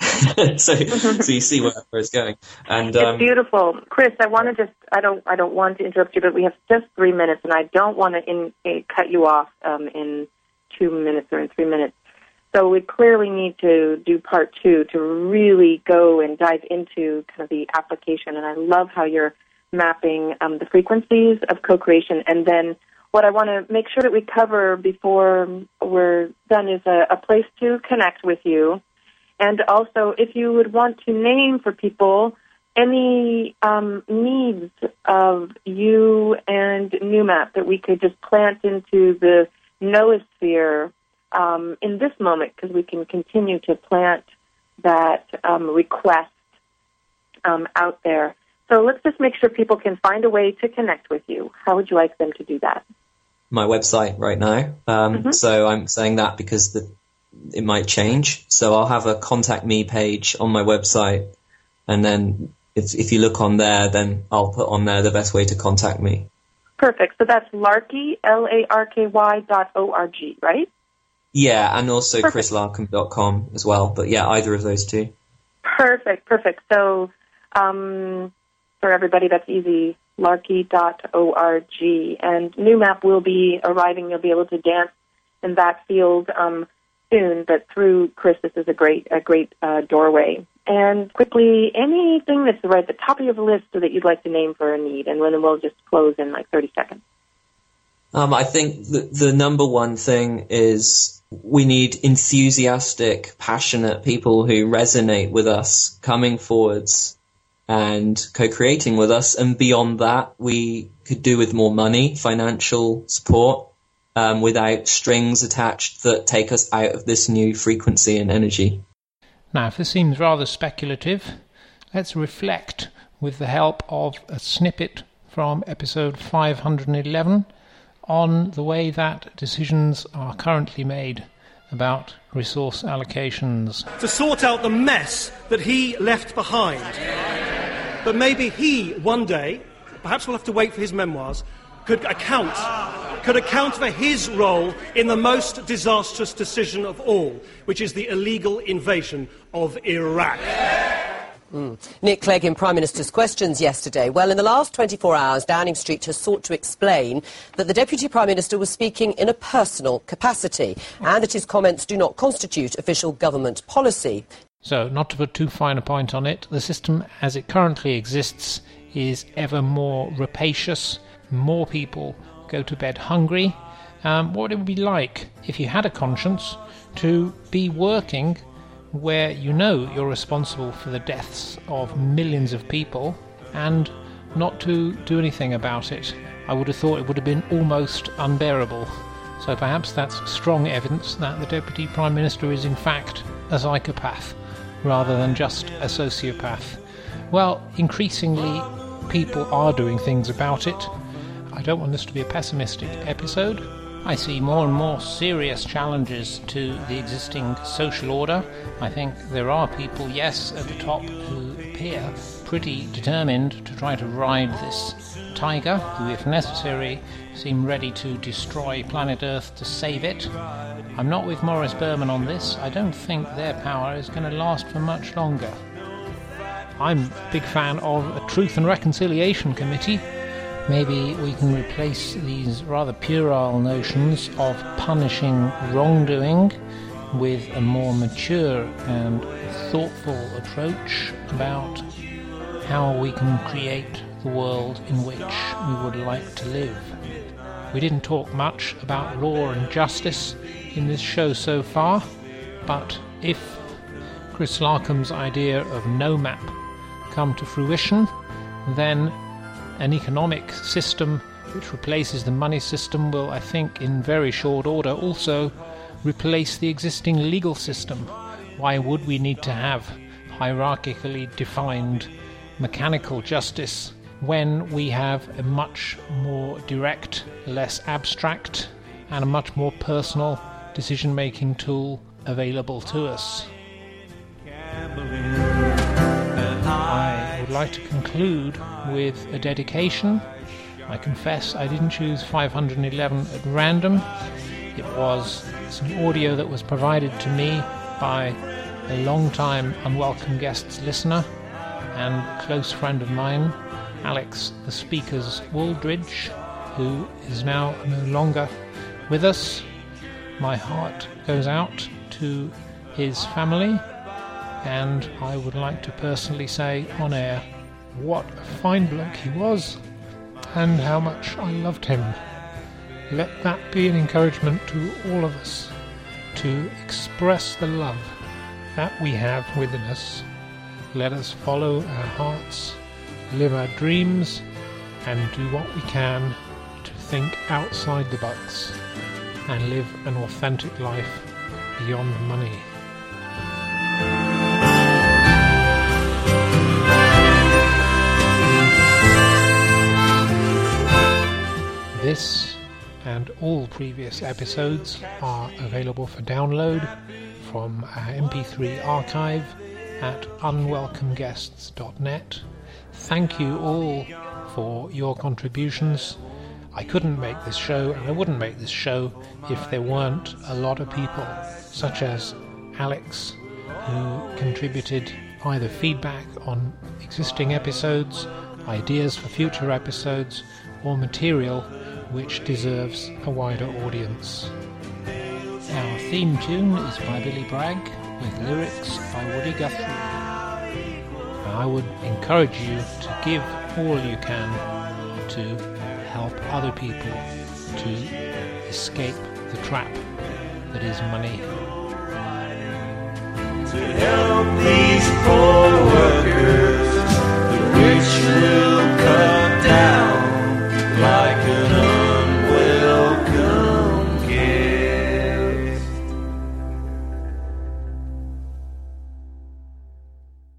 so, mm-hmm. so you see where, where it's going. And um, it's beautiful, Chris. I want to just I don't I don't want to interrupt you, but we have just three minutes, and I don't want to in, in, cut you off um, in two minutes or in three minutes. So we clearly need to do part two to really go and dive into kind of the application. And I love how you're mapping um, the frequencies of co-creation. And then what I want to make sure that we cover before we're done is a, a place to connect with you. And also, if you would want to name for people any um, needs of you and NewMap that we could just plant into the noosphere um, in this moment, because we can continue to plant that um, request um, out there. So let's just make sure people can find a way to connect with you. How would you like them to do that? My website right now. Um, mm-hmm. So I'm saying that because the, it might change. So I'll have a contact me page on my website, and then if if you look on there, then I'll put on there the best way to contact me. Perfect. So that's Larky L A R K Y dot O R G, right? Yeah, and also chrislarcombe.com as well. But yeah, either of those two. Perfect, perfect. So um, for everybody, that's easy. Larky.org. And NewMap will be arriving. You'll be able to dance in that field um, soon, but through Chris, this is a great, a great uh, doorway. And quickly, anything that's right at the top of your list that you'd like to name for a need, and then we'll just close in like 30 seconds. Um, I think the, the number one thing is we need enthusiastic, passionate people who resonate with us coming forwards and co-creating with us. And beyond that, we could do with more money, financial support, um, without strings attached that take us out of this new frequency and energy. Now, if this seems rather speculative, let's reflect with the help of a snippet from episode 511 on the way that decisions are currently made about resource allocations. To sort out the mess that he left behind. But maybe he, one day, perhaps we'll have to wait for his memoirs, could account, could account for his role in the most disastrous decision of all, which is the illegal invasion of Iraq. Mm. Nick Clegg in Prime Minister's questions yesterday. Well, in the last 24 hours, Downing Street has sought to explain that the Deputy Prime Minister was speaking in a personal capacity and that his comments do not constitute official government policy. So, not to put too fine a point on it, the system as it currently exists is ever more rapacious. More people go to bed hungry. Um, what would it be like if you had a conscience to be working where you know you're responsible for the deaths of millions of people and not to do anything about it. I would have thought it would have been almost unbearable. So perhaps that's strong evidence that the Deputy Prime Minister is in fact a psychopath rather than just a sociopath. Well, increasingly people are doing things about it. I don't want this to be a pessimistic episode. I see more and more serious challenges to the existing social order. I think there are people, yes, at the top who appear pretty determined to try to ride this tiger, who, if necessary, seem ready to destroy planet Earth to save it. I'm not with Morris Berman on this. I don't think their power is going to last for much longer. I'm a big fan of a Truth and Reconciliation Committee maybe we can replace these rather puerile notions of punishing wrongdoing with a more mature and thoughtful approach about how we can create the world in which we would like to live. We didn't talk much about law and justice in this show so far, but if Chris Larcombe's idea of NewMap come to fruition, then an economic system which replaces the money system will, I think, in very short order also replace the existing legal system. Why would we need to have hierarchically defined mechanical justice when we have a much more direct, less abstract, and a much more personal decision making tool available to us? Would like to conclude with a dedication. I confess I didn't choose 511 at random. It was some audio that was provided to me by a long-time unwelcome guests listener and close friend of mine, Alex the Speakers Wooldridge, who is now no longer with us. My heart goes out to his family and I would like to personally say on air what a fine bloke he was and how much I loved him. Let that be an encouragement to all of us to express the love that we have within us. Let us follow our hearts, live our dreams, and do what we can to think outside the box and live an authentic life beyond money. This and all previous episodes are available for download from our MP3 archive at unwelcomeguests.net. Thank you all for your contributions. I couldn't make this show, and I wouldn't make this show if there weren't a lot of people, such as Alex, who contributed either feedback on existing episodes, ideas for future episodes, or material which deserves a wider audience. Our theme tune is by Billy Bragg with lyrics by Woody Guthrie. I would encourage you to give all you can to help other people to escape the trap that is money. To help these poor workers, the rich